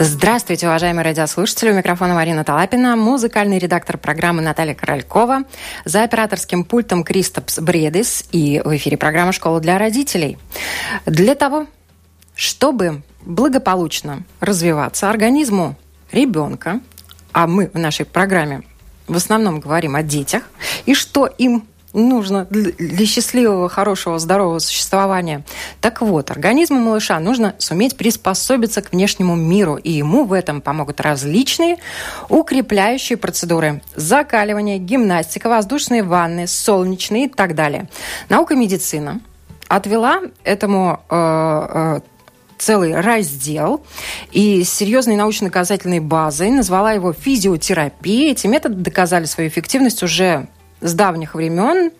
Здравствуйте, уважаемые радиослушатели. У микрофона Марина Талапина, музыкальный редактор программы Наталья Королькова, за операторским пультом Кристопс Бредис и в эфире программа «Школа для родителей». Для того, чтобы благополучно развиваться организму ребенка, а мы в нашей программе в основном говорим о детях, и что им нужно для счастливого, хорошего, здорового существования. Так вот, организму малыша нужно суметь приспособиться к внешнему миру, и ему в этом помогут различные укрепляющие процедуры. Закаливание, гимнастика, воздушные ванны, солнечные и так далее. Наука медицина отвела этому э, э, целый раздел и серьезной научно-доказательной базой, назвала его физиотерапией. Эти методы доказали свою эффективность уже с давних времен.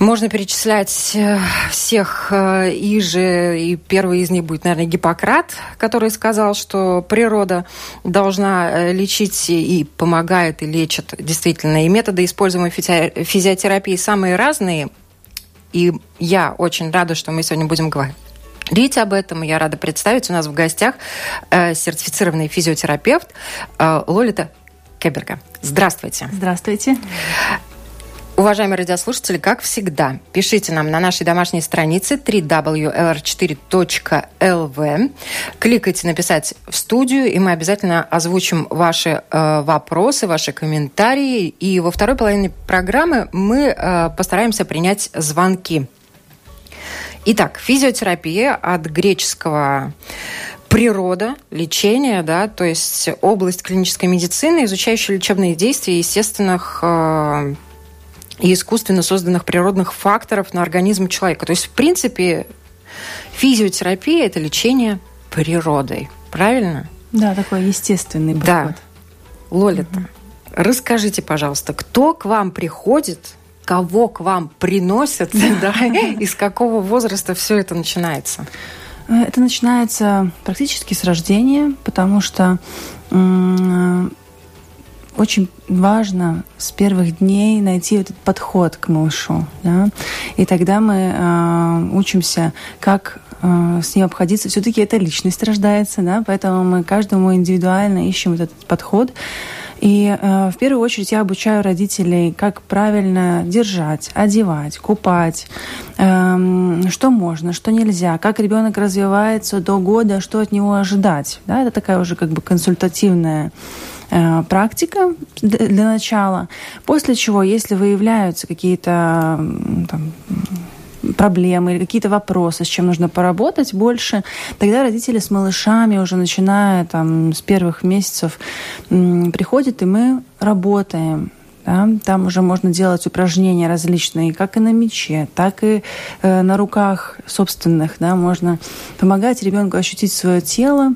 Можно перечислять э, всех э, и же, и первый из них будет, наверное, Гиппократ, который сказал, что природа должна э, лечить и помогает, и лечит действительно. И методы, используемые физиотерапии, самые разные. И я очень рада, что мы сегодня будем говорить говорить об этом. Я рада представить у нас в гостях сертифицированный физиотерапевт Лолита Кеберга. Здравствуйте. Здравствуйте. Уважаемые радиослушатели, как всегда, пишите нам на нашей домашней странице www.lr4.lv. Кликайте «Написать в студию», и мы обязательно озвучим ваши э, вопросы, ваши комментарии. И во второй половине программы мы э, постараемся принять звонки. Итак, физиотерапия от греческого природа, лечение, да, то есть область клинической медицины, изучающая лечебные действия естественных э, и искусственно созданных природных факторов на организм человека. То есть, в принципе, физиотерапия – это лечение природой. Правильно? Да, такой естественный подход. Да. Лолита, угу. расскажите, пожалуйста, кто к вам приходит кого к вам приносят, да, и с какого возраста все это начинается? Э, это начинается практически с рождения, потому что очень важно с первых дней найти этот подход к малышу. Да? И тогда мы э, учимся, как э, с ним обходиться. Все-таки эта личность рождается, да? поэтому мы каждому индивидуально ищем этот подход. И э, в первую очередь я обучаю родителей, как правильно держать, одевать, купать, э, что можно, что нельзя, как ребенок развивается до года, что от него ожидать. Да? Это такая уже как бы консультативная э, практика для начала, после чего, если выявляются какие-то проблемы или какие-то вопросы, с чем нужно поработать больше, тогда родители с малышами уже начиная там с первых месяцев приходят, и мы работаем. Да? Там уже можно делать упражнения различные, как и на мече, так и э, на руках собственных. Да? Можно помогать ребенку ощутить свое тело,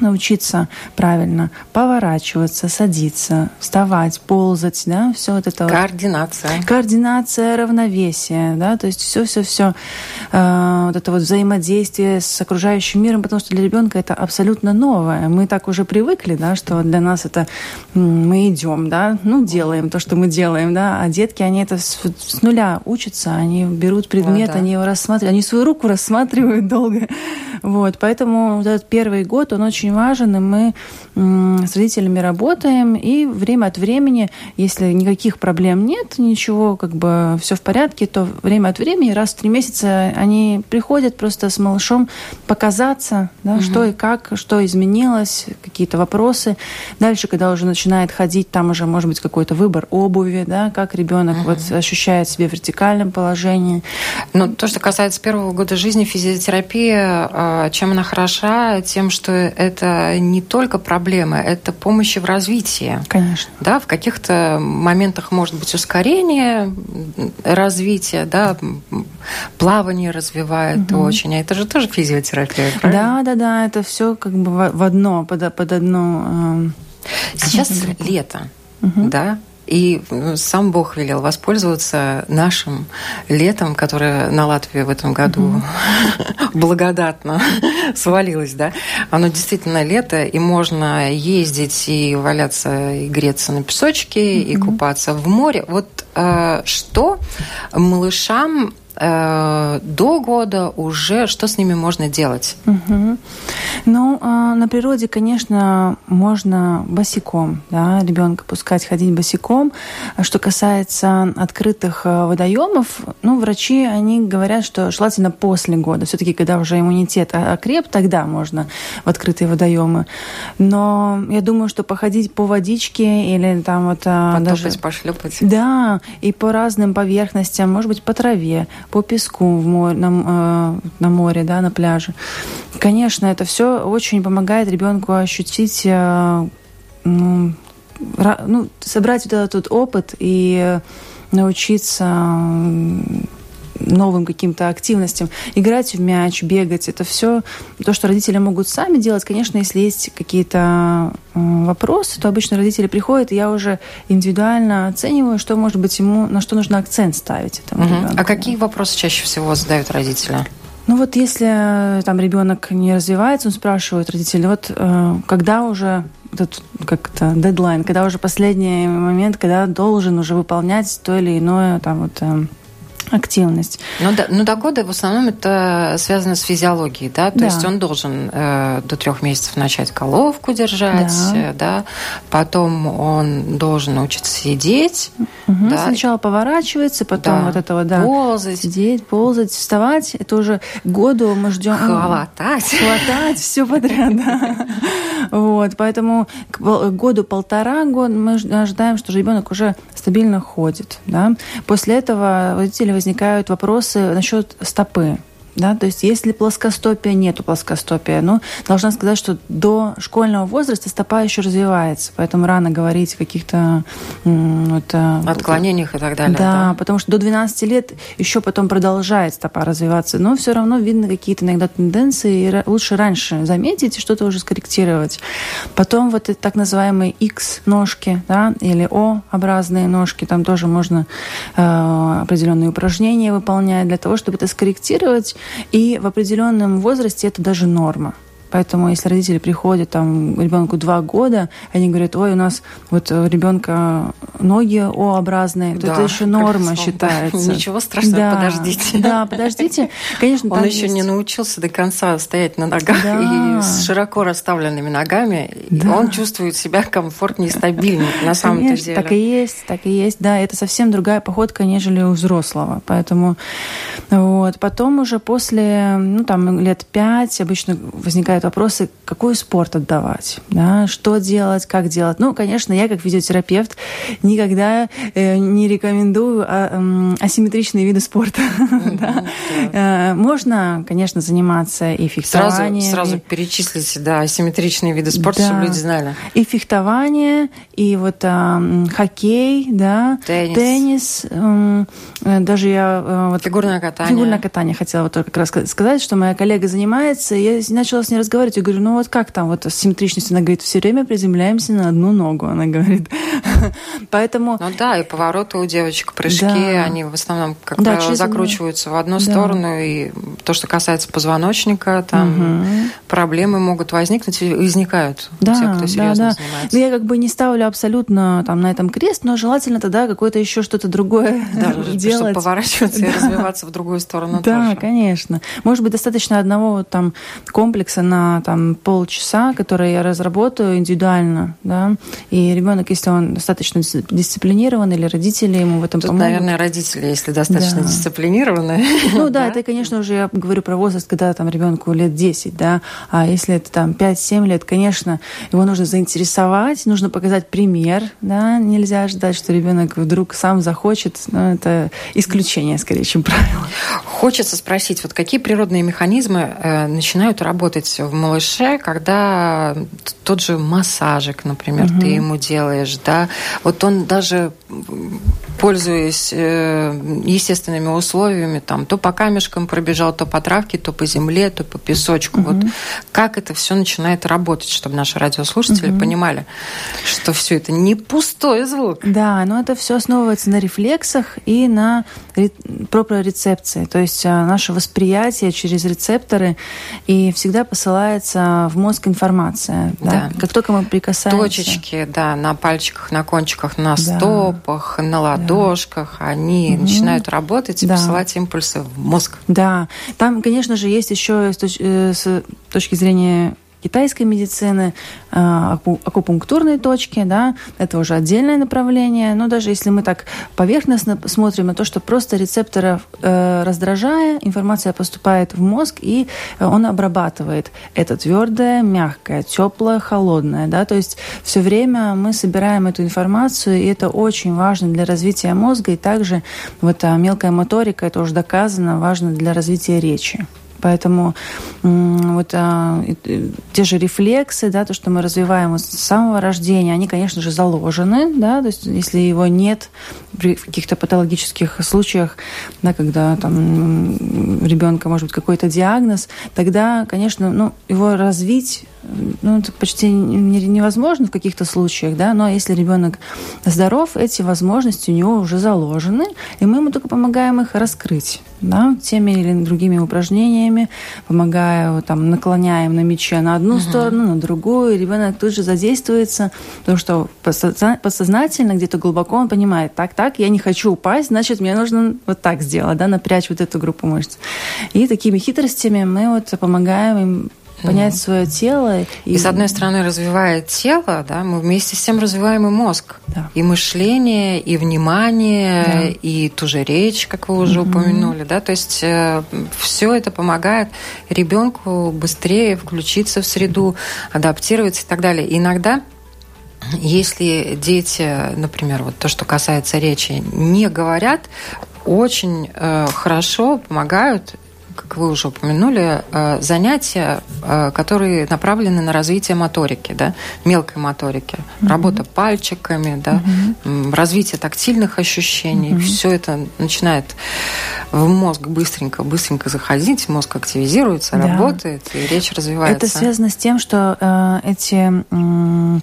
научиться правильно поворачиваться, садиться, вставать, ползать, да, все вот это. Координация. Вот. Координация, равновесие, да, то есть все-все-все э, вот это вот взаимодействие с окружающим миром, потому что для ребенка это абсолютно новое. Мы так уже привыкли, да, что для нас это мы идем, да, ну делаем то, что мы делаем, да, а детки они это с, с нуля учатся, они берут предмет, вот, да. они его рассматривают, они свою руку рассматривают долго, вот, поэтому вот этот первый год он очень очень важен, и мы с родителями работаем, и время от времени, если никаких проблем нет, ничего, как бы все в порядке, то время от времени, раз в три месяца они приходят просто с малышом показаться, да, угу. что и как, что изменилось, какие-то вопросы. Дальше, когда уже начинает ходить, там уже может быть какой-то выбор обуви, да, как ребенок угу. вот ощущает себя в вертикальном положении. Ну, то, что касается первого года жизни, физиотерапия, а, чем она хороша, тем, что это это не только проблемы, это помощь в развитии. Конечно. Да, в каких-то моментах может быть ускорение развития, да, плавание развивает угу. очень. А это же тоже физиотерапия, правильно? Да, да, да, это все как бы в одно, под, под одно. Э, Сейчас лето, угу. да, и э, сам Бог велел воспользоваться нашим летом, которое на Латвии в этом году mm-hmm. благодатно свалилось, да. Оно действительно лето, и можно ездить и валяться, и греться на песочке, mm-hmm. и купаться в море. Вот э, что малышам э, до года уже что с ними можно делать? Угу. Ну, э, на природе, конечно, можно босиком, да, ребенка пускать ходить босиком. А что касается открытых э, водоемов, ну, врачи, они говорят, что желательно после года. Все-таки, когда уже иммунитет окреп, тогда можно в открытые водоемы. Но я думаю, что походить по водичке или там вот... Э, Потопать, даже... пошлепать. Да, и по разным поверхностям, может быть, по траве, по песку в море, на, э, на море, да, на пляже. Конечно, это все очень помогает ребенку ощутить, э, ну, ну, собрать вот этот опыт и научиться новым каким-то активностям, играть в мяч, бегать. Это все то, что родители могут сами делать. Конечно, если есть какие-то вопросы, то обычно родители приходят, и я уже индивидуально оцениваю, что, может быть, ему, на что нужно акцент ставить этому угу. ребенку. А какие вопросы чаще всего задают родители? Ну вот если там ребенок не развивается, он спрашивает родителей, вот э, когда уже этот как-то дедлайн, когда уже последний момент, когда должен уже выполнять то или иное там вот э, активность. Ну, да, ну до года в основном это связано с физиологией, да, то да. есть он должен э, до трех месяцев начать головку держать, да. Э, да, потом он должен научиться сидеть. Угу. Да. Сначала поворачивается, потом да. вот этого, да, ползать, сидеть, ползать, вставать. Это уже году мы ждем. Хватать. Хватать, все подряд, да. Вот, поэтому к году полтора года мы ожидаем, что ребенок уже стабильно ходит, да. После этого родители возникают вопросы насчет стопы. Да, то есть если плоскостопия, нету плоскостопия. Но должна сказать, что до школьного возраста стопа еще развивается, поэтому рано говорить о каких-то вот, э, отклонениях и так далее. Да, да, потому что до 12 лет еще потом продолжает стопа развиваться, но все равно видно какие-то иногда тенденции, и лучше раньше заметить и что-то уже скорректировать. Потом вот так называемые X-ножки, да, или O-образные ножки, там тоже можно э, определенные упражнения выполнять для того, чтобы это скорректировать и в определенном возрасте это даже норма. Поэтому, если родители приходят, там, ребенку два года, они говорят, ой, у нас вот у ребенка ноги О-образные, то да, это еще норма считается. Ничего страшного, да, подождите. Да, подождите. Конечно, Он еще есть... не научился до конца стоять на ногах да. и с широко расставленными ногами. Да. Он чувствует себя комфортнее и стабильнее, на самом деле. так и есть, так и есть. Да, это совсем другая походка, нежели у взрослого. Поэтому вот. Потом уже после, ну, там, лет пять обычно возникает вопросы, какой спорт отдавать, да, что делать, как делать. Ну, конечно, я как физиотерапевт никогда э, не рекомендую а, э, асимметричные виды спорта. э, можно, конечно, заниматься и фехтованием. Сразу, перечислите, да, асимметричные виды спорта, чтобы люди знали. И фехтование, и вот хоккей, да, теннис, теннис э, даже я... Э, фигурное катание. Фигурное катание хотела вот как раз сказать, что моя коллега занимается, я начала с ней разговаривать разговаривать, я говорю, ну вот как там вот с симметричностью? Она говорит, все время приземляемся на одну ногу, она говорит. Поэтому... Ну да, и повороты у девочек, прыжки, да. они в основном как да, правило закручиваются в одну да. сторону, и то, что касается позвоночника, там угу. проблемы могут возникнуть и возникают да, у тех, кто серьезно да, да. занимается. Ну, я как бы не ставлю абсолютно там на этом крест, но желательно тогда какое-то еще что-то другое да, делать. Чтобы поворачиваться да. и развиваться в другую сторону Да, тоже. конечно. Может быть, достаточно одного там комплекса на там полчаса, которые я разработаю индивидуально, да, и ребенок, если он достаточно дисциплинирован или родители ему в этом Тут, помогут. наверное, родители, если достаточно да. дисциплинированы. Ну да, это, конечно, уже я говорю про возраст, когда там ребенку лет 10, да, а если это там 5-7 лет, конечно, его нужно заинтересовать, нужно показать пример, да, нельзя ждать, что ребенок вдруг сам захочет, но это исключение скорее, чем правило. Хочется спросить, вот какие природные механизмы э, начинают работать в малыше, когда тот же массажик, например, угу. ты ему делаешь, да, вот он даже пользуясь э, естественными условиями, там то по камешкам пробежал, то по травке, то по земле, то по песочку. Угу. Вот как это все начинает работать, чтобы наши радиослушатели угу. понимали, что все это не пустой звук. Да, но это все основывается на рефлексах и на проприорецепции, то есть а, наше восприятие через рецепторы, и всегда посылается в мозг информация. Да? Да. Как только мы прикасаемся... Точечки, да, на пальчиках, на кончиках, на да. стопах, на ладошках, да. они угу. начинают работать и да. посылать импульсы в мозг. Да, там, конечно же, есть еще с э, точки зрения китайской медицины, а, акупунктурные точки, да, это уже отдельное направление. Но даже если мы так поверхностно смотрим на то, что просто рецепторов э, раздражая, информация поступает в мозг, и он обрабатывает это твердое, мягкое, теплое, холодное, да, то есть все время мы собираем эту информацию, и это очень важно для развития мозга, и также вот а, мелкая моторика, это уже доказано, важно для развития речи. Поэтому вот а, те же рефлексы, да, то, что мы развиваем с самого рождения, они, конечно же, заложены, да, то есть если его нет при каких-то патологических случаях, да, когда там ребенка может быть какой-то диагноз, тогда, конечно, ну, его развить ну, это почти невозможно в каких-то случаях, да, но если ребенок здоров, эти возможности у него уже заложены, и мы ему только помогаем их раскрыть, да, теми или другими упражнениями, помогая, там, наклоняем на мече на одну uh-huh. сторону, на другую, и ребенок тут же задействуется, потому что подсознательно где-то глубоко он понимает, так, так, я не хочу упасть, значит, мне нужно вот так сделать, да, напрячь вот эту группу мышц. И такими хитростями мы вот помогаем им понять свое тело. И... и с одной стороны развивает тело, да, мы вместе с тем развиваем и мозг, да. и мышление, и внимание, да. и ту же речь, как вы уже mm-hmm. упомянули, да, то есть э, все это помогает ребенку быстрее включиться в среду, адаптироваться и так далее. И иногда если дети, например, вот то, что касается речи, не говорят, очень э, хорошо помогают как вы уже упомянули, э, занятия, э, которые направлены на развитие моторики, да, мелкой моторики, mm-hmm. работа пальчиками, да, mm-hmm. развитие тактильных ощущений, mm-hmm. все это начинает в мозг быстренько, быстренько заходить, мозг активизируется, да. работает, и речь развивается. Это связано с тем, что э, эти э,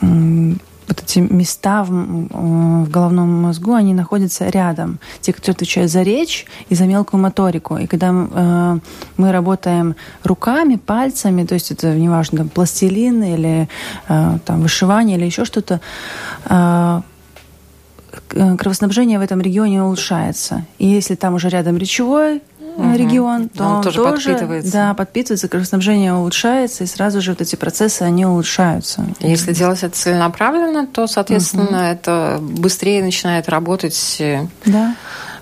э, вот эти места в, в головном мозгу, они находятся рядом. Те, кто отвечают за речь и за мелкую моторику. И когда э, мы работаем руками, пальцами, то есть это неважно, там, пластилин или э, там, вышивание или еще что-то, э, кровоснабжение в этом регионе улучшается. И если там уже рядом речевой угу. регион, то он, он тоже, тоже подпитывается. Да, подпитывается, кровоснабжение улучшается, и сразу же вот эти процессы, они улучшаются. Если делать это целенаправленно, то, соответственно, угу. это быстрее начинает работать. Э, да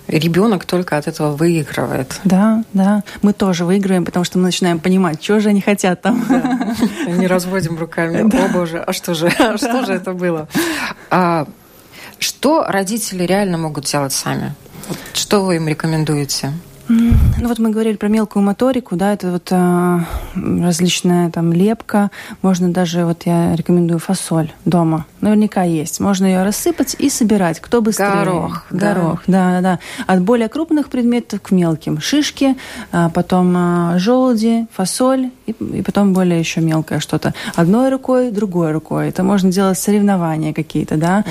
ребенок только от этого выигрывает. Да, да. Мы тоже выигрываем, потому что мы начинаем понимать, что же они хотят там. Да. Не разводим руками. Да. О боже, а что же, а что же это было? А, что родители реально могут делать сами? Что вы им рекомендуете? Ну вот мы говорили про мелкую моторику, да, это вот а, различная там лепка, можно даже, вот я рекомендую фасоль дома, наверняка есть, можно ее рассыпать и собирать, кто быстрее. Горох. Горох, да, да, да. От более крупных предметов к мелким. Шишки, а потом а, желуди, фасоль и, и потом более еще мелкое что-то. Одной рукой, другой рукой. Это можно делать соревнования какие-то, да.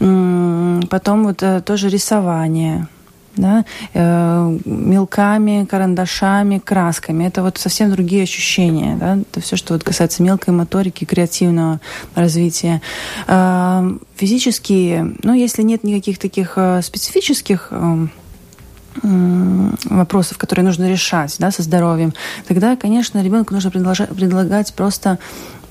Угу. Потом вот а, тоже рисование да, э, мелками, карандашами, красками. Это вот совсем другие ощущения. Да? Это все, что вот касается мелкой моторики, креативного развития. Э, физические, ну, если нет никаких таких э, специфических э, вопросов, которые нужно решать да, со здоровьем, тогда, конечно, ребенку нужно предлагать просто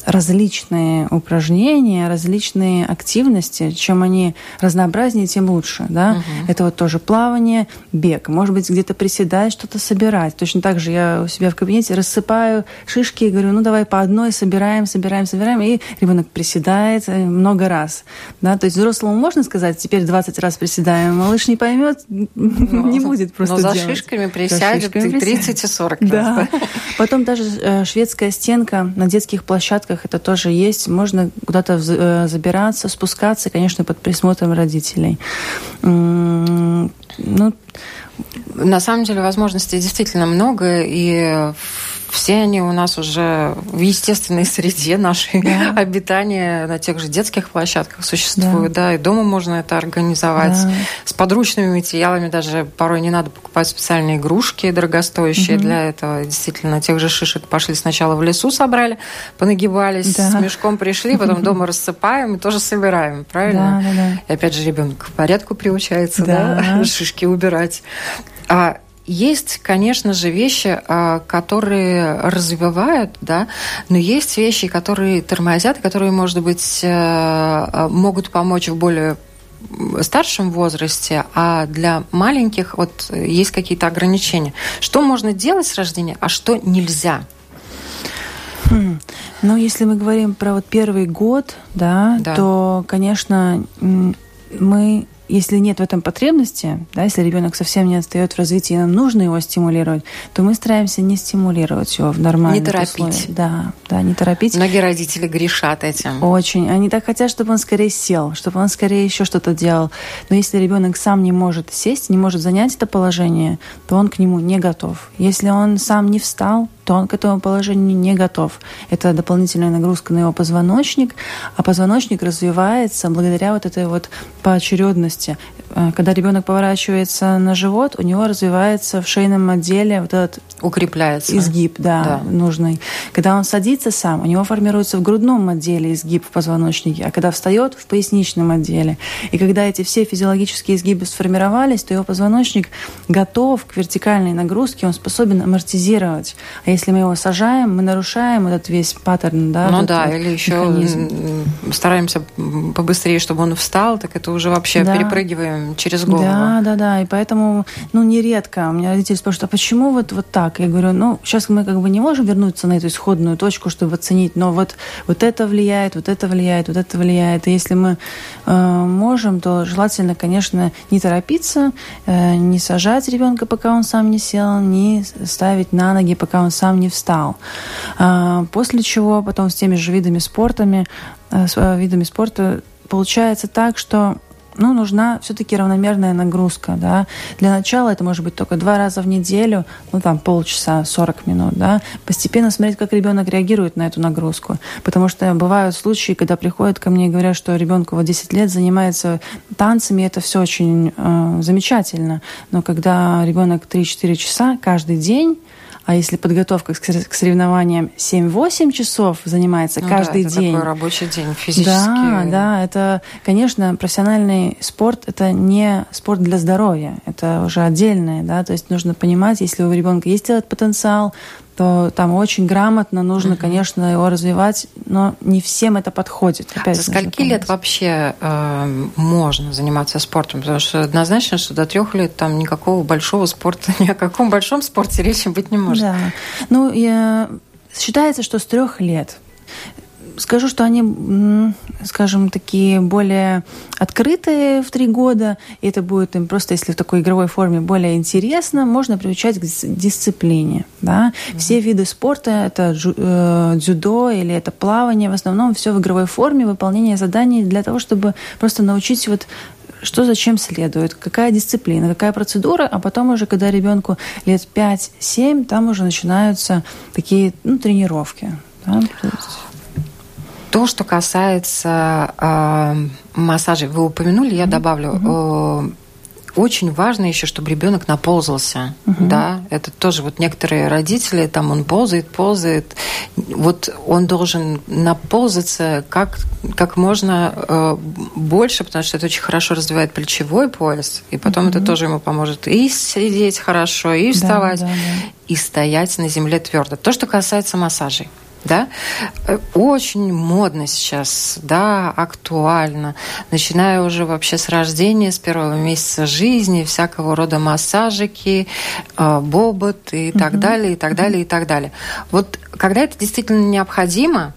различные упражнения, различные активности. Чем они разнообразнее, тем лучше. Да? Угу. Это вот тоже плавание, бег. Может быть, где-то приседать, что-то собирать. Точно так же я у себя в кабинете рассыпаю шишки и говорю, ну давай по одной собираем, собираем, собираем. И ребенок приседает э, много раз. Да? То есть взрослому можно сказать, теперь 20 раз приседаем. Малыш не поймет, ну, не будет просто Но за делать. шишками присядет и 30 и 40 раз. Да. Потом даже э, шведская стенка на детских площадках парках это тоже есть. Можно куда-то э, забираться, спускаться, конечно, под присмотром родителей. Ну, на самом деле возможностей действительно много, и все они у нас уже в естественной среде нашей да. обитания на тех же детских площадках существуют, да, да и дома можно это организовать да. с подручными материалами, даже порой не надо покупать специальные игрушки дорогостоящие угу. для этого. Действительно, тех же шишек пошли сначала в лесу собрали, понагибались, да. с мешком пришли, потом дома рассыпаем и тоже собираем, правильно? Да, да, да. И опять же ребенок к порядку приучается, да, да шишки убирать. А есть, конечно же, вещи, а, которые развивают, да, но есть вещи, которые тормозят, которые, может быть, э, э, могут помочь в более старшем возрасте, а для маленьких вот есть какие-то ограничения. Что можно делать с рождения, а что нельзя? Хм. Ну, если мы говорим про вот первый год, да, да. то, конечно, мы если нет в этом потребности, да, если ребенок совсем не отстает в развитии, нам нужно его стимулировать, то мы стараемся не стимулировать его в нормальных Не торопить. Условиях. Да, да, не торопить. Многие родители грешат этим. Очень. Они так хотят, чтобы он скорее сел, чтобы он скорее еще что-то делал. Но если ребенок сам не может сесть, не может занять это положение, то он к нему не готов. Если он сам не встал, то он к этому положению не готов. Это дополнительная нагрузка на его позвоночник, а позвоночник развивается благодаря вот этой вот поочередности. Э, когда ребенок поворачивается на живот, у него развивается в шейном отделе вот этот укрепляется изгиб, да, да, нужный. Когда он садится сам, у него формируется в грудном отделе изгиб в позвоночнике, а когда встает в поясничном отделе. И когда эти все физиологические изгибы сформировались, то его позвоночник готов к вертикальной нагрузке, он способен амортизировать. А если мы его сажаем, мы нарушаем этот весь паттерн, да? Ну да, или еще механизм. стараемся побыстрее, чтобы он встал, так это уже вообще да. перепрыгиваем через голову. Да, да, да. И поэтому, ну, нередко у меня родители спрашивают, а почему вот, вот так? Я говорю, ну, сейчас мы как бы не можем вернуться на эту исходную точку, чтобы оценить, но вот, вот это влияет, вот это влияет, вот это влияет. И если мы э, можем, то желательно, конечно, не торопиться, э, не сажать ребенка, пока он сам не сел, не ставить на ноги, пока он сам не встал. Э, после чего потом с теми же видами спортами, э, э, видами спорта получается так, что ну, нужна все-таки равномерная нагрузка, да. Для начала это может быть только два раза в неделю, ну, там, полчаса, 40 минут, да. Постепенно смотреть, как ребенок реагирует на эту нагрузку. Потому что бывают случаи, когда приходят ко мне и говорят, что ребенку вот 10 лет занимается танцами, это все очень э, замечательно. Но когда ребенок 3-4 часа каждый день а если подготовка к соревнованиям 7-8 часов занимается ну каждый да, это день. Такой рабочий день физически. Да, да, это, конечно, профессиональный спорт это не спорт для здоровья, это уже отдельное, да, то есть нужно понимать, если у ребенка есть этот потенциал, то там очень грамотно нужно, конечно, его развивать, но не всем это подходит. Опять Со скольки лет вообще э, можно заниматься спортом? Потому что однозначно, что до трех лет там никакого большого спорта, ни о каком большом спорте речи быть не может. Да. Ну, я... считается, что с трех лет скажу, что они, скажем, такие более открытые в три года. И это будет им просто, если в такой игровой форме более интересно, можно приучать к дисциплине. Да? Mm-hmm. Все виды спорта, это э, дзюдо или это плавание, в основном все в игровой форме, выполнение заданий для того, чтобы просто научить вот что зачем следует, какая дисциплина, какая процедура, а потом уже, когда ребенку лет 5-7, там уже начинаются такие ну, тренировки. Да? То, что касается э, массажей, вы упомянули, я mm-hmm. добавлю. Э, очень важно еще, чтобы ребенок наползался, угу. да, это тоже вот некоторые родители, там он ползает, ползает, вот он должен наползаться как, как можно э, больше, потому что это очень хорошо развивает плечевой пояс, и потом угу. это тоже ему поможет и сидеть хорошо, и вставать, да, да, да. и стоять на земле твердо. То, что касается массажей да, э, очень модно сейчас, да, актуально, начиная уже вообще с рождения, с первого месяца жизни, всякого рода массажики, э, бобот и так далее, и так далее, и так далее. Вот когда это действительно необходимо,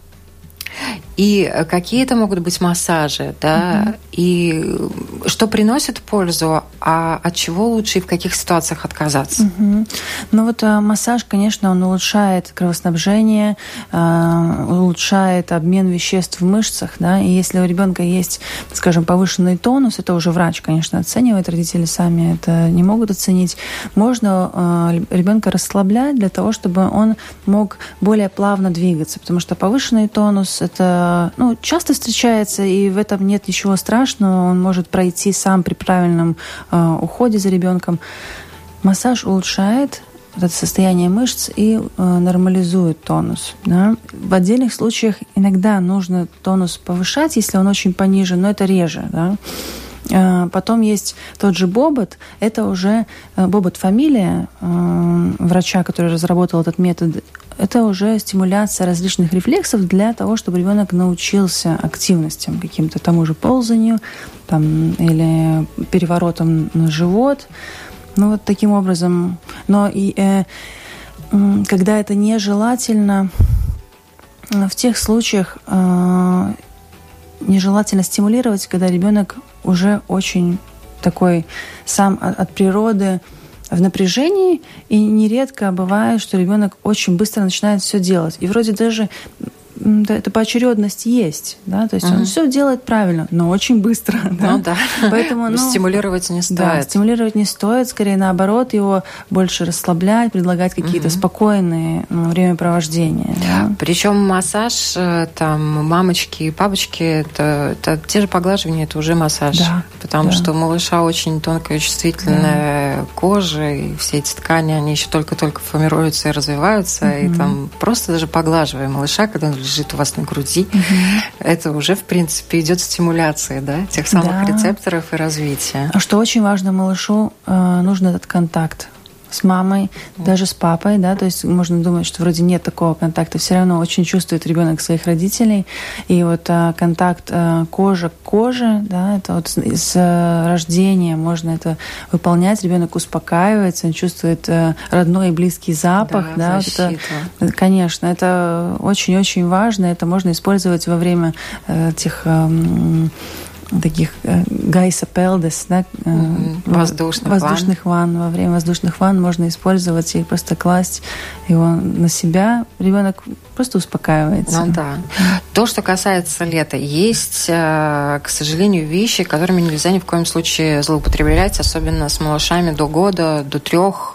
и какие это могут быть массажи, да, mm-hmm. и что приносит пользу, а от чего лучше и в каких ситуациях отказаться? Угу. Ну вот а, массаж, конечно, он улучшает кровоснабжение, улучшает обмен веществ в мышцах, да, и если у ребенка есть, скажем, повышенный тонус, это уже врач, конечно, оценивает, родители сами это не могут оценить, можно ребенка расслаблять для того, чтобы он мог более плавно двигаться, потому что повышенный тонус это ну, часто встречается, и в этом нет ничего страшного, он может пройти сам при правильном э, уходе за ребенком. Массаж улучшает это состояние мышц и э, нормализует тонус. Да? В отдельных случаях иногда нужно тонус повышать, если он очень понижен, но это реже. Да? Э, потом есть тот же Бобот. Это уже э, Бобот фамилия э, врача, который разработал этот метод. Это уже стимуляция различных рефлексов для того, чтобы ребенок научился активностям, каким-то тому же ползанию там, или переворотом на живот. Ну вот таким образом. Но и, э, когда это нежелательно, в тех случаях э, нежелательно стимулировать, когда ребенок уже очень такой сам от природы в напряжении, и нередко бывает, что ребенок очень быстро начинает все делать. И вроде даже это поочередность есть, да, то есть угу. он все делает правильно, но очень быстро, да. Ну да. Поэтому ну, стимулировать не стоит. Да, стимулировать не стоит, скорее наоборот его больше расслаблять, предлагать какие-то угу. спокойные ну, времяпровождения. Да. Причем массаж, э, там мамочки и папочки, это, это те же поглаживания, это уже массаж, да. потому да. что у малыша очень тонкая чувствительная да. кожа и все эти ткани, они еще только-только формируются и развиваются, угу. и там просто даже поглаживая малыша, когда он лежит у вас на груди, угу. это уже, в принципе, идет стимуляция да, тех самых да. рецепторов и развития. А что очень важно малышу, э, нужен этот контакт с мамой, даже с папой, да, то есть можно думать, что вроде нет такого контакта, все равно очень чувствует ребенок своих родителей, и вот а, контакт а, кожа к коже, да, это вот с, с а, рождения можно это выполнять, ребенок успокаивается, он чувствует а, родной и близкий запах, да, да вот это, конечно, это очень-очень важно, это можно использовать во время э, этих а, таких э, гайса пелдес, да, воздушных, воздушных ванн. ванн. Во время воздушных ванн можно использовать и просто класть его на себя. Ребенок просто успокаивается. Ну да. То, что касается лета, есть, э, к сожалению, вещи, которыми нельзя ни в коем случае злоупотреблять, особенно с малышами до года, до трех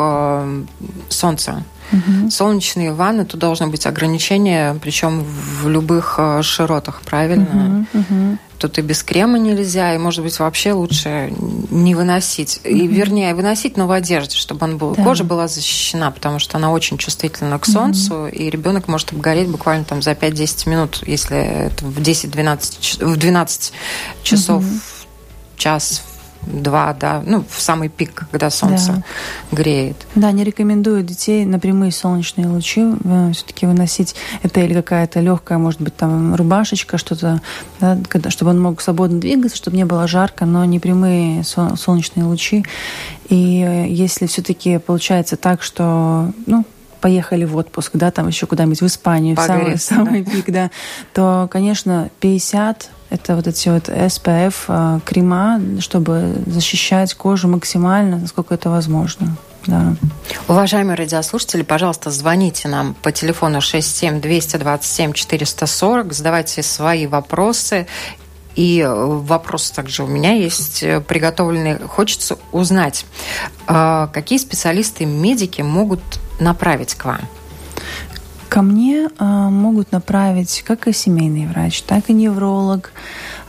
солнца. Угу. Солнечные ванны, тут должно быть ограничение, причем в любых широтах, правильно? Угу, угу тут и без крема нельзя, и, может быть, вообще лучше не выносить. Mm-hmm. И, вернее, выносить, но в одежде, чтобы он был, да. кожа была защищена, потому что она очень чувствительна к солнцу, mm-hmm. и ребенок может обгореть буквально там за 5-10 минут, если это в 10-12 в 12 часов, mm-hmm. час, два, да, ну, в самый пик, когда солнце да. греет. Да, не рекомендую детей на прямые солнечные лучи э, все-таки выносить. Это или какая-то легкая, может быть, там рубашечка, что-то, да, чтобы он мог свободно двигаться, чтобы не было жарко, но не прямые солнечные лучи. И э, если все-таки получается так, что, ну, поехали в отпуск, да, там еще куда-нибудь в Испанию, в самый, самый пик, да, то, конечно, 50 это вот эти вот SPF э, крема, чтобы защищать кожу максимально, насколько это возможно. Да. Уважаемые радиослушатели, пожалуйста, звоните нам по телефону 67-227-440, задавайте свои вопросы. И вопрос также у меня есть э, приготовленный. Хочется узнать, э, какие специалисты медики могут направить к вам? Ко мне а, могут направить как и семейный врач, так и невролог,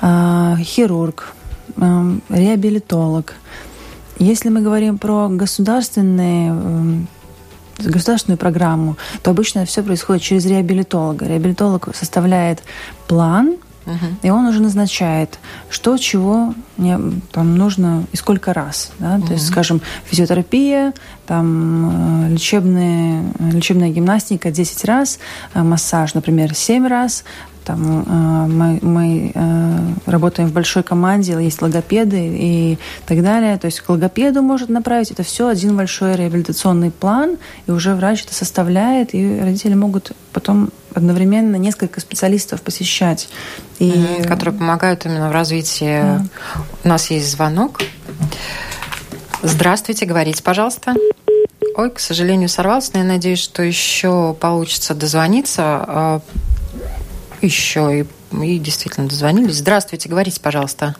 а, хирург, а, реабилитолог. Если мы говорим про государственные государственную программу, то обычно все происходит через реабилитолога. Реабилитолог составляет план Угу. И он уже назначает, что, чего мне там нужно и сколько раз. Да? Угу. То есть, скажем, физиотерапия, там, э, лечебные, лечебная гимнастика 10 раз, э, массаж, например, 7 раз, там, э, мы, мы э, работаем в большой команде, есть логопеды и так далее. То есть к логопеду может направить. Это все один большой реабилитационный план, и уже врач это составляет, и родители могут потом одновременно несколько специалистов посещать. И... Mm-hmm, которые помогают именно в развитии. Да. У нас есть звонок. Здравствуйте, говорите, пожалуйста. Ой, к сожалению, сорвался, но я надеюсь, что еще получится дозвониться. А, еще и, и действительно дозвонились. Здравствуйте, говорите, пожалуйста.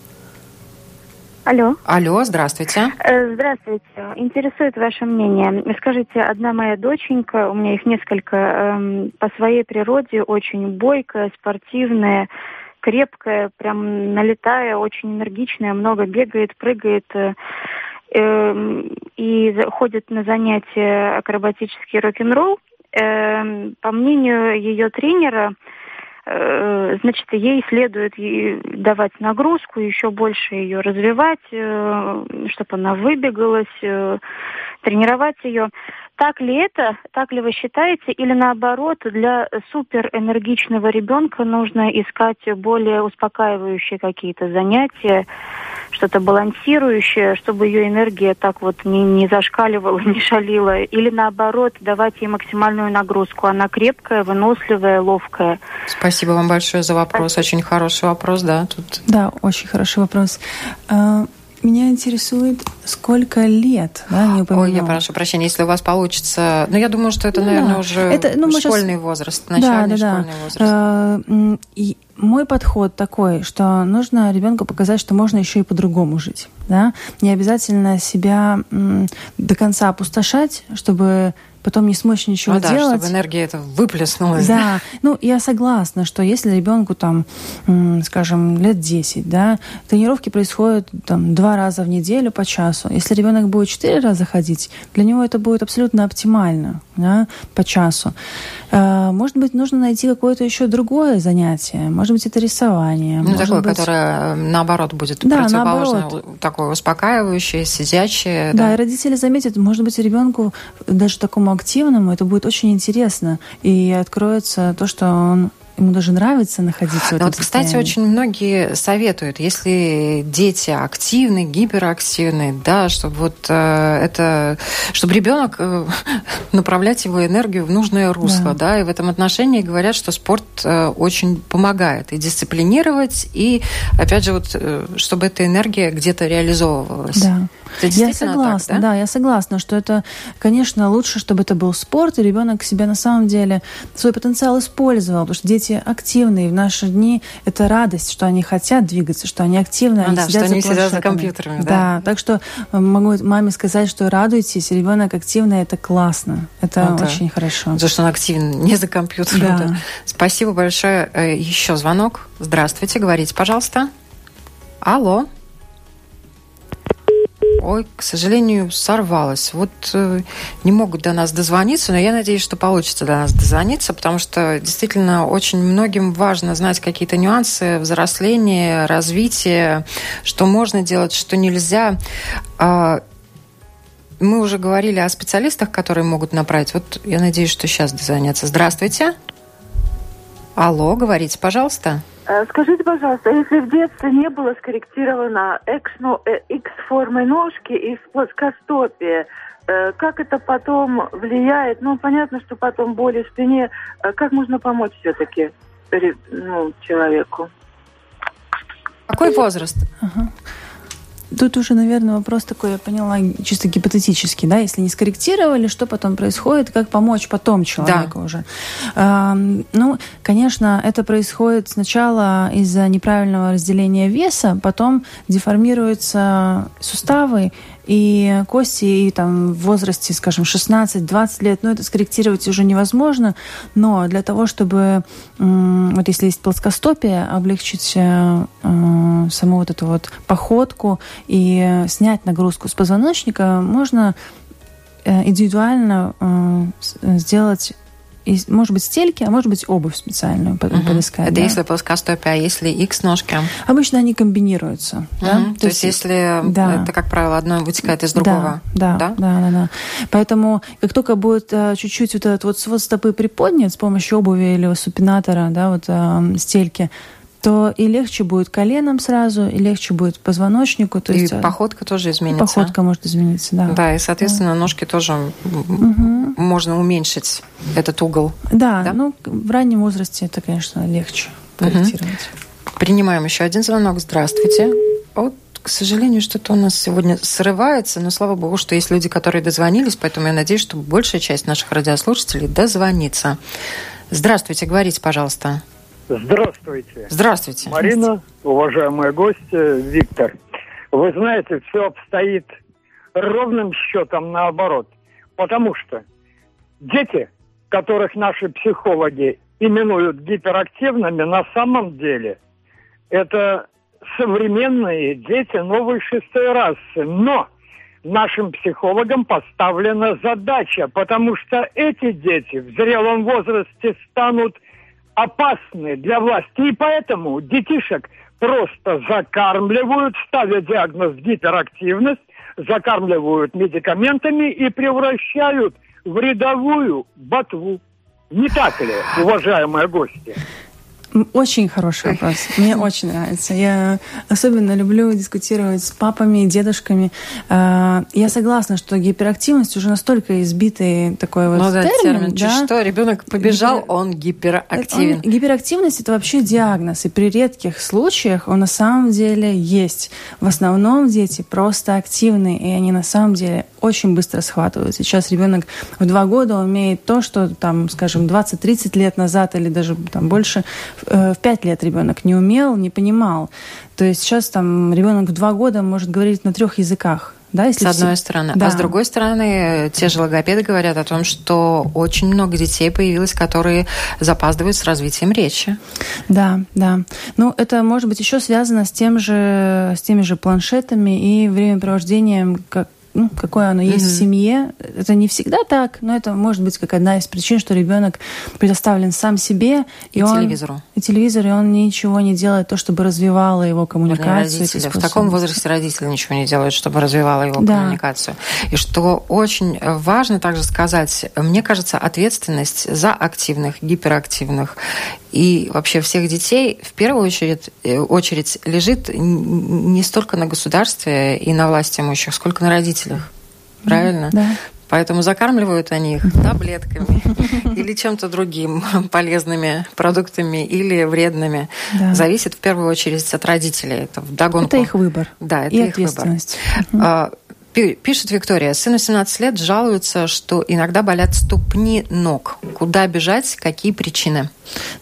Алло. Алло, здравствуйте. Э, здравствуйте. Интересует ваше мнение. Скажите, одна моя доченька, у меня их несколько, эм, по своей природе очень бойкая, спортивная, крепкая, прям налетая, очень энергичная, много бегает, прыгает э, э, и ходит на занятия акробатический рок-н-ролл. Э, по мнению ее тренера, Э, значит, ей следует давать нагрузку, еще больше ее развивать, э, чтобы она выбегалась, э, тренировать ее. Так ли это, так ли вы считаете, или наоборот, для суперэнергичного ребенка нужно искать более успокаивающие какие-то занятия, что-то балансирующее, чтобы ее энергия так вот не, не зашкаливала, не шалила, или наоборот, давать ей максимальную нагрузку. Она крепкая, выносливая, ловкая. Спасибо вам большое за вопрос. Спасибо. Очень хороший вопрос, да. Тут... Да, очень хороший вопрос. Меня интересует, сколько лет, да, не Ой, я прошу прощения, если у вас получится... Ну, я думаю, что это, ну, наверное, уже это, ну, школьный сейчас... возраст, начальный да, да, школьный да. возраст. А, и мой подход такой, что нужно ребенку показать, что можно еще и по-другому жить. Да? Не обязательно себя до конца опустошать, чтобы потом не сможешь ничего ну, да, делать. чтобы энергия это выплеснулась. Да, ну я согласна, что если ребенку там, скажем, лет 10, да, тренировки происходят там два раза в неделю по часу. Если ребенок будет четыре раза ходить, для него это будет абсолютно оптимально, да, по часу. А, может быть, нужно найти какое-то еще другое занятие. Может быть, это рисование. Ну, такое, быть... которое наоборот будет да, противоположно, наоборот. такое успокаивающее, сидячее. Да. да, и родители заметят, может быть, ребенку даже такому активному, это будет очень интересно. И откроется то, что он ему даже нравится находиться в этом вот, Кстати, очень многие советуют, если дети активны, гиперактивны, да, чтобы вот э, это, чтобы ребенок э, направлять его энергию в нужное русло, да. да, и в этом отношении говорят, что спорт э, очень помогает и дисциплинировать, и опять же вот, э, чтобы эта энергия где-то реализовывалась. Да. Я согласна, так, да? да, я согласна, что это, конечно, лучше, чтобы это был спорт, и ребенок себя на самом деле свой потенциал использовал, потому что дети активные в наши дни это радость, что они хотят двигаться, что они активны, ну, они да, сидят что они сидят за компьютерами. Да. да, так что э, могу маме сказать, что радуйтесь, ребенок активный, это классно, это ну, очень да. хорошо. За что он активен, не за компьютером. Да. Да. Спасибо большое. Э, Еще звонок. Здравствуйте, говорите, пожалуйста. Алло. Ой, к сожалению, сорвалась. Вот э, не могут до нас дозвониться, но я надеюсь, что получится до нас дозвониться, потому что действительно очень многим важно знать какие-то нюансы взросления, развития, что можно делать, что нельзя. Э, мы уже говорили о специалистах, которые могут направить. Вот я надеюсь, что сейчас дозвонятся. Здравствуйте. Алло, говорите, пожалуйста. Э, скажите, пожалуйста, если в детстве не было скорректировано X-формы ножки и плоскостопие, э, как это потом влияет? Ну, понятно, что потом боли в спине. Э, как можно помочь все-таки ну, человеку? Какой возраст? Ага. Тут уже, наверное, вопрос такой, я поняла, чисто гипотетический, да, если не скорректировали, что потом происходит, как помочь потом человеку да. уже. А, ну, конечно, это происходит сначала из-за неправильного разделения веса, потом деформируются суставы, и кости и там в возрасте, скажем, 16-20 лет, ну, это скорректировать уже невозможно, но для того, чтобы, вот если есть плоскостопие, облегчить э, э, саму вот эту вот походку и снять нагрузку с позвоночника, можно э, индивидуально сделать и, может быть, стельки, а может быть, обувь специальную угу. подыскать. Это да? если плоскостопие, а если X-ножки? Обычно они комбинируются. Угу. Да? То, То есть, есть, если да. это, как правило, одно вытекает из другого. Да, да, да, да, да. да. Поэтому, как только будет а, чуть-чуть вот этот вот свод стопы приподнят с помощью обуви или супинатора, да, вот а, стельки, то и легче будет коленом сразу, и легче будет позвоночнику. То и есть, э, походка тоже изменится. Походка может измениться, да. Да, и, соответственно, ножки тоже угу. можно уменьшить этот угол. Да, да, ну, в раннем возрасте это, конечно, легче корректировать. Угу. Принимаем еще один звонок. Здравствуйте. Вот к сожалению, что-то у нас сегодня срывается, но слава богу, что есть люди, которые дозвонились, поэтому я надеюсь, что большая часть наших радиослушателей дозвонится. Здравствуйте, говорите, пожалуйста. Здравствуйте. Здравствуйте. Марина, уважаемые гости, Виктор. Вы знаете, все обстоит ровным счетом наоборот. Потому что дети, которых наши психологи именуют гиперактивными, на самом деле это современные дети новой шестой расы. Но нашим психологам поставлена задача, потому что эти дети в зрелом возрасте станут опасны для власти. И поэтому детишек просто закармливают, ставя диагноз гиперактивность, закармливают медикаментами и превращают в рядовую ботву. Не так ли, уважаемые гости? Очень хороший вопрос. Мне очень нравится. Я особенно люблю дискутировать с папами, дедушками. А, я согласна, что гиперактивность уже настолько избитый такой вот ну, да, термин. термин. Да? что, ребенок побежал, Гипер... он гиперактивен. Он, гиперактивность это вообще диагноз, и при редких случаях он на самом деле есть. В основном дети просто активны, и они на самом деле очень быстро схватывают. Сейчас ребенок в два года умеет то, что там, скажем, 20-30 лет назад или даже там больше в пять лет ребенок не умел, не понимал. То есть сейчас там ребенок в два года может говорить на трех языках. Да, если с одной все... стороны. Да. А с другой стороны, те же логопеды говорят о том, что очень много детей появилось, которые запаздывают с развитием речи. Да, да. Ну, это может быть еще связано с, тем же, с теми же планшетами и времяпровождением, как, ну, какое оно есть mm-hmm. в семье. Это не всегда так, но это может быть как одна из причин, что ребенок предоставлен сам себе. И, и он, телевизору. И телевизор, и он ничего не делает, то, чтобы развивало его коммуникацию. В таком возрасте родители ничего не делают, чтобы развивало его да. коммуникацию. И что очень важно также сказать, мне кажется, ответственность за активных, гиперактивных и вообще всех детей в первую очередь, э, очередь лежит не столько на государстве и на власти имущих, сколько на родителях. Правильно? Да. Поэтому закармливают они их таблетками или чем-то другим полезными продуктами или вредными. Да. Зависит в первую очередь от родителей. Это вдогонку. Это их выбор. Да, это и их выбор. Пишет Виктория, сыну 17 лет жалуется, что иногда болят ступни ног. Куда бежать, какие причины?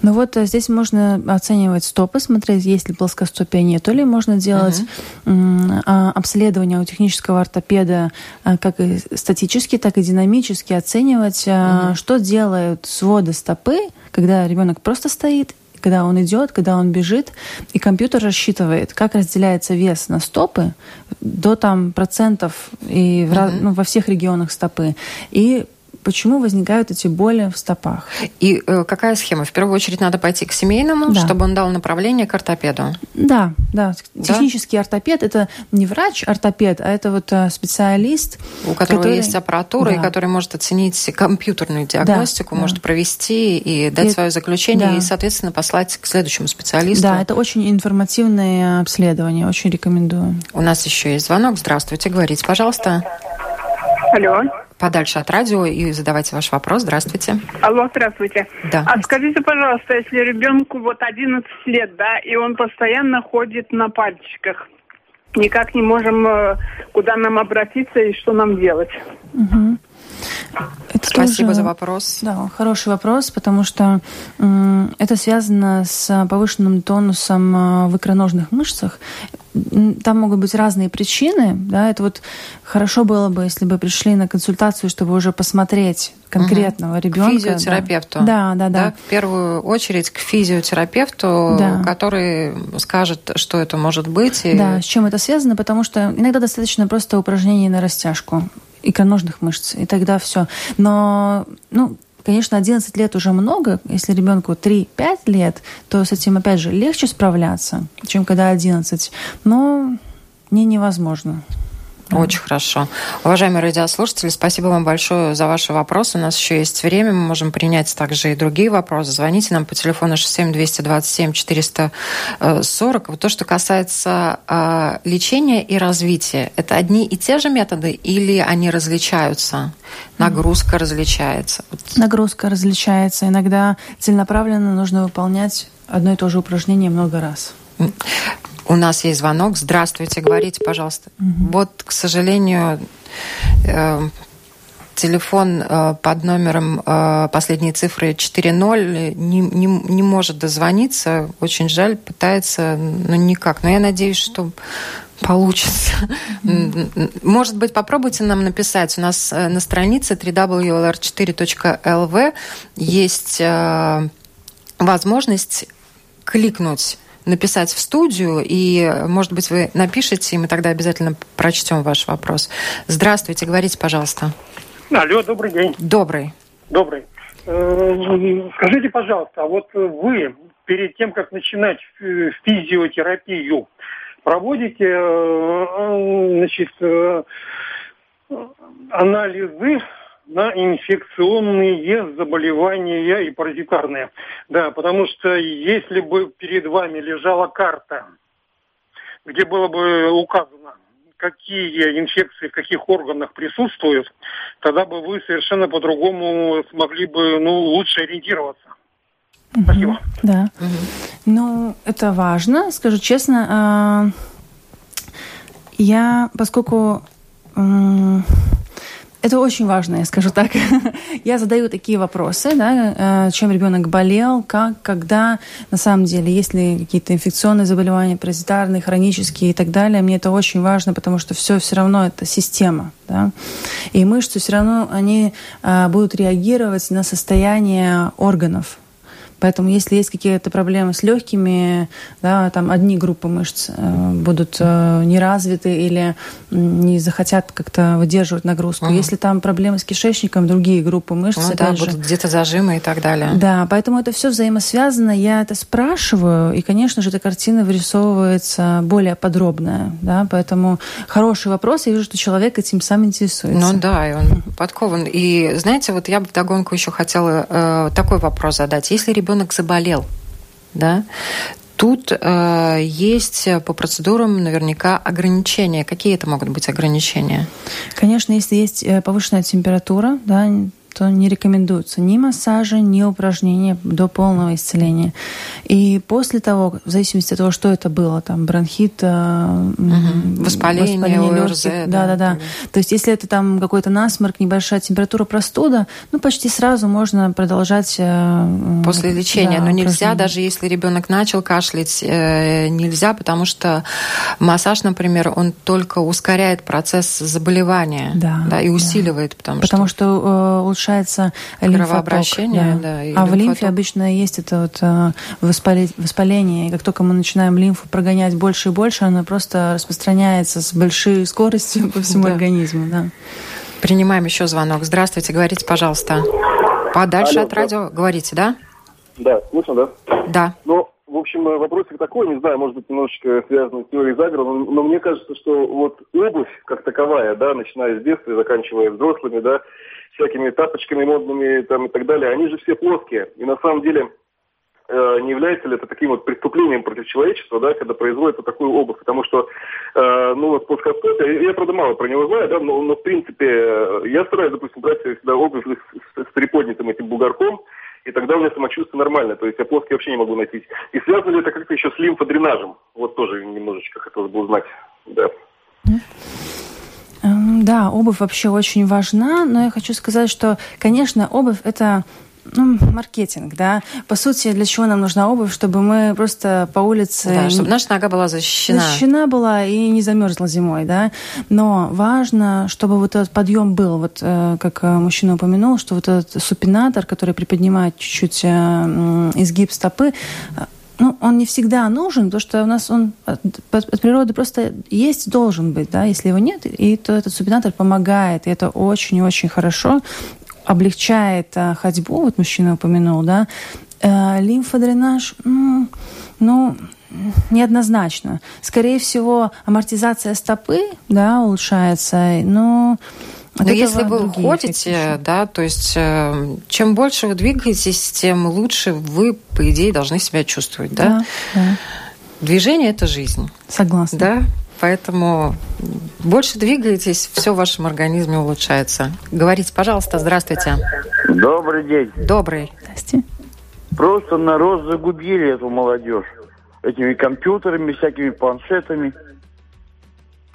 Ну вот э, здесь можно оценивать стопы, смотреть, есть ли плоскостопие, нет ли. Можно делать угу. обследование у технического ортопеда э, как и статически, так и динамически, оценивать, угу. что делают своды стопы, когда ребенок просто стоит, когда он идет, когда он бежит, и компьютер рассчитывает, как разделяется вес на стопы до там процентов и в, mm-hmm. ну, во всех регионах стопы. И почему возникают эти боли в стопах. И э, какая схема? В первую очередь надо пойти к семейному, да. чтобы он дал направление к ортопеду. Да, да. Технический да? ортопед это не врач-ортопед, а это вот э, специалист, у которого который... есть аппаратура, да. и который может оценить компьютерную диагностику, да, может да. провести и дать и... свое заключение, да. и, соответственно, послать к следующему специалисту. Да, это очень информативное обследование, очень рекомендую. У нас еще есть звонок. Здравствуйте, говорите, пожалуйста. Алло подальше от радио и задавайте ваш вопрос. Здравствуйте. Алло, здравствуйте. Да. А скажите, пожалуйста, если ребенку вот 11 лет, да, и он постоянно ходит на пальчиках, никак не можем, э, куда нам обратиться и что нам делать? Угу. Это Спасибо тоже, за вопрос. Да, хороший вопрос, потому что это связано с повышенным тонусом э, в икроножных мышцах. Там могут быть разные причины. Да, это вот хорошо было бы, если бы пришли на консультацию, чтобы уже посмотреть конкретного угу. ребенка. К физиотерапевту. Да, да, да, да. В первую очередь к физиотерапевту, да. который скажет, что это может быть. И... Да, с чем это связано, потому что иногда достаточно просто упражнений на растяжку икроножных мышц, и тогда все. Но, ну, конечно, 11 лет уже много. Если ребенку 3-5 лет, то с этим, опять же, легче справляться, чем когда 11. Но не невозможно. Очень хорошо. Уважаемые радиослушатели, спасибо вам большое за ваши вопросы. У нас еще есть время, мы можем принять также и другие вопросы. Звоните нам по телефону 67 440. Вот то, что касается э, лечения и развития, это одни и те же методы или они различаются? Нагрузка различается? Нагрузка различается. Иногда целенаправленно нужно выполнять одно и то же упражнение много раз. У нас есть звонок. Здравствуйте, говорите, пожалуйста. Угу. Вот, к сожалению, э, телефон э, под номером э, последней цифры 4.0 не, не, не может дозвониться. Очень жаль, пытается, но никак. Но я надеюсь, что получится. Может быть, попробуйте нам написать. У нас на странице www.lr4.lv есть возможность кликнуть написать в студию, и, может быть, вы напишите, и мы тогда обязательно прочтем ваш вопрос. Здравствуйте, говорите, пожалуйста. Алло, добрый день. Добрый. Добрый. Э, скажите, пожалуйста, а вот вы перед тем, как начинать физиотерапию, проводите э, значит, э, анализы на инфекционные заболевания и паразитарные. Да, потому что если бы перед вами лежала карта, где было бы указано, какие инфекции в каких органах присутствуют, тогда бы вы совершенно по-другому смогли бы ну, лучше ориентироваться. Угу, Спасибо. Да. Угу. Ну, это важно. Скажу честно, а, я, поскольку это очень важно, я скажу так. я задаю такие вопросы, да, э, чем ребенок болел, как, когда, на самом деле, есть ли какие-то инфекционные заболевания, паразитарные, хронические и так далее. Мне это очень важно, потому что все все равно это система. Да? И мышцы все равно, они а, будут реагировать на состояние органов. Поэтому если есть какие-то проблемы с легкими, да, там одни группы мышц э, будут э, не развиты или не захотят как-то выдерживать нагрузку. Угу. Если там проблемы с кишечником, другие группы мышц. Ну, да, же. будут где-то зажимы и так далее. Да, поэтому это все взаимосвязано. Я это спрашиваю, и, конечно же, эта картина вырисовывается более подробная. Да? Поэтому хороший вопрос. Я вижу, что человек этим сам интересуется. Ну да, и он подкован. И знаете, вот я бы вдогонку еще хотела э, такой вопрос задать. Если ребенок ребенок заболел, да, Тут э, есть по процедурам наверняка ограничения. Какие это могут быть ограничения? Конечно, если есть э, повышенная температура, да, то не рекомендуются ни массажи, ни упражнения до полного исцеления. И после того, в зависимости от того, что это было, там бронхит, угу. воспаление, воспаление ОРЗ, легких, да, да, да. То есть если это там какой-то насморк, небольшая температура, простуда, ну почти сразу можно продолжать э, после лечения. Да, Но нельзя, даже если ребенок начал кашлять, э, нельзя, потому что массаж, например, он только ускоряет процесс заболевания, да, да и усиливает, да. потому, потому что, что улучшается кровообращение, да. да а в лимфе обычно есть это вот э, воспаление, и как только мы начинаем лимфу прогонять больше и больше, она просто распространяется с большой скоростью по всему да. организму. Да. Принимаем еще звонок. Здравствуйте, говорите, пожалуйста. Подальше Алло, от радио да. говорите, да? Да, слышно, да? Да. Ну, в общем, э, вопросик такой, не знаю, может быть, немножечко связан с теорией заговора, но, но мне кажется, что вот обувь как таковая, да, начиная с детства и заканчивая взрослыми, да, всякими тапочками модными там, и так далее, они же все плоские. И на самом деле э, не является ли это таким вот преступлением против человечества, да, когда производится такую обувь, потому что, э, ну, вот плоскостопие, я, я, правда, мало про него знаю, да, но, но в принципе, э, я стараюсь, допустим, брать всегда обувь с, с, приподнятым этим бугорком, и тогда у меня самочувствие нормальное, то есть я плоский вообще не могу носить. И связано ли это как-то еще с лимфодренажем? Вот тоже немножечко хотелось бы узнать, да. Да, обувь вообще очень важна, но я хочу сказать, что, конечно, обувь это ну, маркетинг, да. По сути, для чего нам нужна обувь, чтобы мы просто по улице... Да, чтобы наша нога была защищена. Защищена была и не замерзла зимой, да. Но важно, чтобы вот этот подъем был, вот э, как э, мужчина упомянул, что вот этот супинатор, который приподнимает чуть-чуть э, изгиб стопы, ну, он не всегда нужен, потому что у нас он от, от природы просто есть, должен быть, да, если его нет, и то этот супинатор помогает, и это очень-очень хорошо, облегчает а, ходьбу, вот мужчина упомянул, да, Э, лимфодренаж, ну, ну, неоднозначно. Скорее всего, амортизация стопы, да, улучшается, но но если вы ходите, да, то есть э, чем больше вы двигаетесь, тем лучше вы, по идее, должны себя чувствовать, да? Да, да. Движение – это жизнь. Согласна. Да, поэтому больше двигаетесь, все в вашем организме улучшается. Говорите, пожалуйста, здравствуйте. Добрый день. Добрый. Здрасте. Просто народ загубили эту молодежь. Этими компьютерами, всякими планшетами –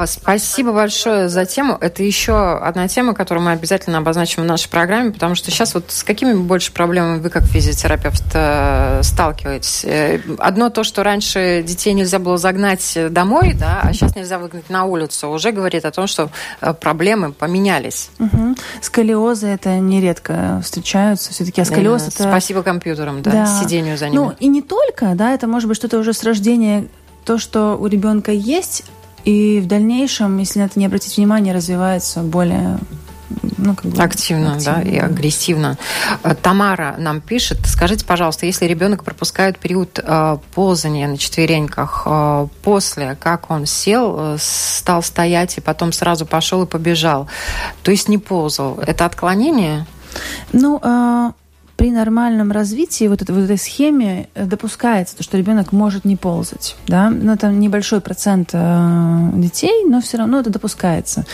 Спасибо большое за тему. Это еще одна тема, которую мы обязательно обозначим в нашей программе, потому что сейчас вот с какими больше проблемами вы как физиотерапевт э, сталкиваетесь? Э, одно то, что раньше детей нельзя было загнать домой, да, а сейчас нельзя выгнать на улицу, уже говорит о том, что э, проблемы поменялись. Угу. Сколиозы это нередко встречаются. Все-таки а сколиоз это... Спасибо компьютерам, да, да, сидению за ними. Ну и не только, да, это может быть что-то уже с рождения то, что у ребенка есть, и в дальнейшем, если на это не обратить внимание, развивается более ну, как бы активно, активно, да, и агрессивно. Э, Тамара нам пишет, скажите, пожалуйста, если ребенок пропускает период э, ползания на четвереньках э, после, как он сел, э, стал стоять и потом сразу пошел и побежал, то есть не ползал, это отклонение? Ну, э, при нормальном развитии вот, это, вот этой схеме э, допускается, то, что ребенок может не ползать. Да? Но ну, это небольшой процент э, детей, но все равно это допускается.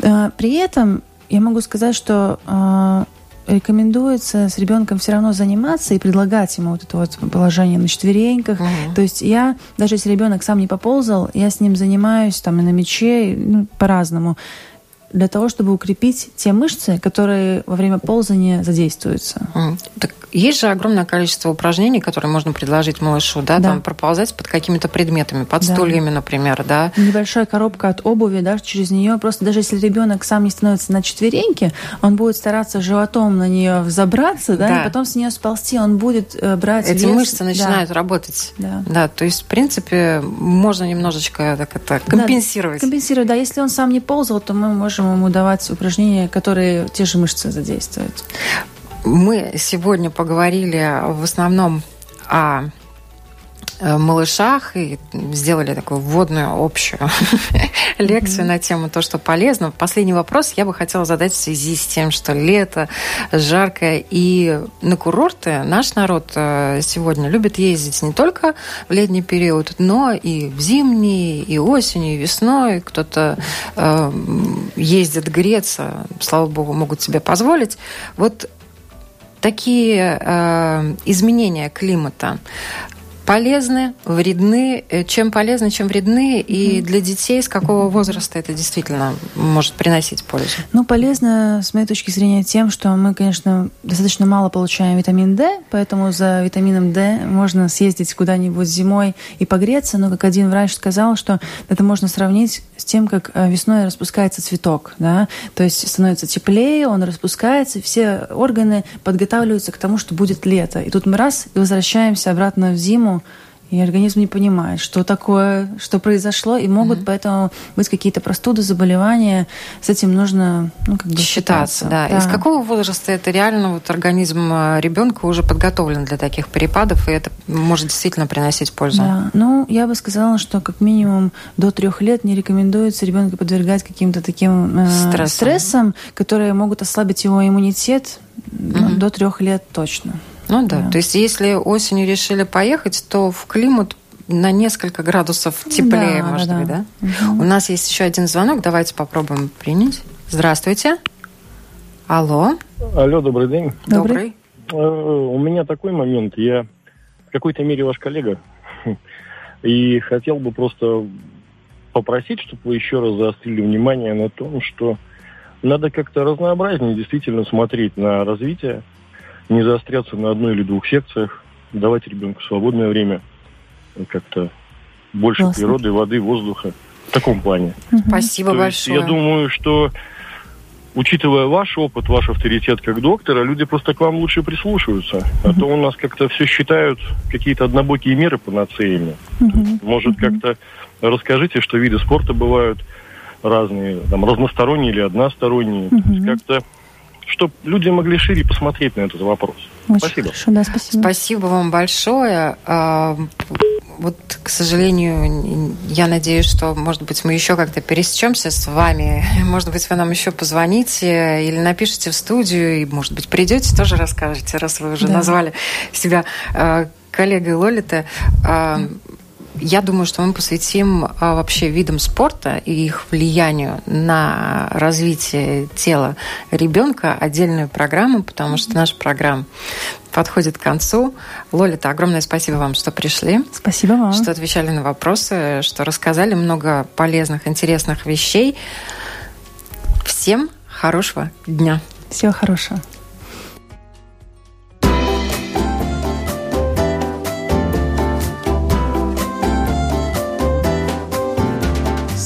Э, при этом я могу сказать, что э, рекомендуется с ребенком все равно заниматься и предлагать ему вот это вот положение на четвереньках. Uh-huh. То есть я, даже если ребенок сам не поползал, я с ним занимаюсь там и на мече, ну, по-разному для того, чтобы укрепить те мышцы, которые во время ползания задействуются. Так есть же огромное количество упражнений, которые можно предложить малышу, да, да. там проползать под какими-то предметами, под да. стульями, например, да. Небольшая коробка от обуви, да, через нее просто даже если ребенок сам не становится на четвереньки, он будет стараться животом на нее взобраться, да, да. и потом с нее сползти, он будет э, брать Эти вес. мышцы начинают да. работать. Да. да, то есть в принципе можно немножечко так это компенсировать. Да, компенсировать, да. Если он сам не ползал, то мы можем ему давать упражнения, которые те же мышцы задействуют. Мы сегодня поговорили в основном о э, малышах и сделали такую вводную общую лекцию mm-hmm. на тему то, что полезно. Последний вопрос я бы хотела задать в связи с тем, что лето жаркое и на курорты наш народ э, сегодня любит ездить не только в летний период, но и в зимний, и осенью, и весной. Кто-то э, ездит греться, слава богу, могут себе позволить. Вот такие э, изменения климата полезны, вредны, э, чем полезны, чем вредны, и для детей с какого возраста это действительно может приносить пользу? Ну, полезно, с моей точки зрения, тем, что мы, конечно, достаточно мало получаем витамин D, поэтому за витамином D можно съездить куда-нибудь зимой и погреться, но, как один врач сказал, что это можно сравнить с тем, как э, весной распускается цветок, да, то есть становится теплее, он распускается, все органы подготавливаются к тому, что будет лето. И тут мы раз и возвращаемся обратно в зиму, и организм не понимает, что такое, что произошло, и могут mm-hmm. поэтому быть какие-то простуды, заболевания. С этим нужно ну, как бы считаться. Да. да. Из какого возраста это реально вот организм э, ребенка уже подготовлен для таких перепадов, и это может действительно приносить пользу? Да. Ну, я бы сказала, что как минимум до трех лет не рекомендуется ребенка подвергать каким-то таким э, стрессам. стрессам, которые могут ослабить его иммунитет mm-hmm. до трех лет точно. Ну да. да. То есть если осенью решили поехать, то в климат на несколько градусов теплее, да, может да, быть, да? Угу. У нас есть еще один звонок, давайте попробуем принять. Здравствуйте. Алло. Алло, добрый день. Добрый. Э, у меня такой момент. Я в какой-то мере ваш коллега. И хотел бы просто попросить, чтобы вы еще раз заострили внимание на том, что надо как-то разнообразнее действительно смотреть на развитие не заостряться на одной или двух секциях, давать ребенку свободное время, как-то больше Классно. природы, воды, воздуха. В таком плане. Спасибо То большое. Я думаю, что учитывая ваш опыт, ваш авторитет как доктора, люди просто к вам лучше прислушиваются. А то у нас как-то все считают какие-то однобокие меры панацеями. uh Может, как-то расскажите, что виды спорта бывают разные, там, разносторонние или односторонние. Как-то чтобы люди могли шире посмотреть на этот вопрос. Очень Спасибо. хорошо, да, спасибо. Спасибо вам большое. А, Вот, к сожалению, я надеюсь, что, может быть, мы еще как-то пересечемся с вами. Может быть, вы нам еще позвоните или напишите в студию, и, может быть, придете, тоже расскажете, раз вы уже Да. назвали себя э, коллегой Лолиты. Я думаю, что мы посвятим а, вообще видам спорта и их влиянию на развитие тела ребенка отдельную программу, потому что наша программа подходит к концу. Лолита, огромное спасибо вам, что пришли, Спасибо вам. что отвечали на вопросы, что рассказали много полезных, интересных вещей. Всем хорошего дня. Всего хорошего.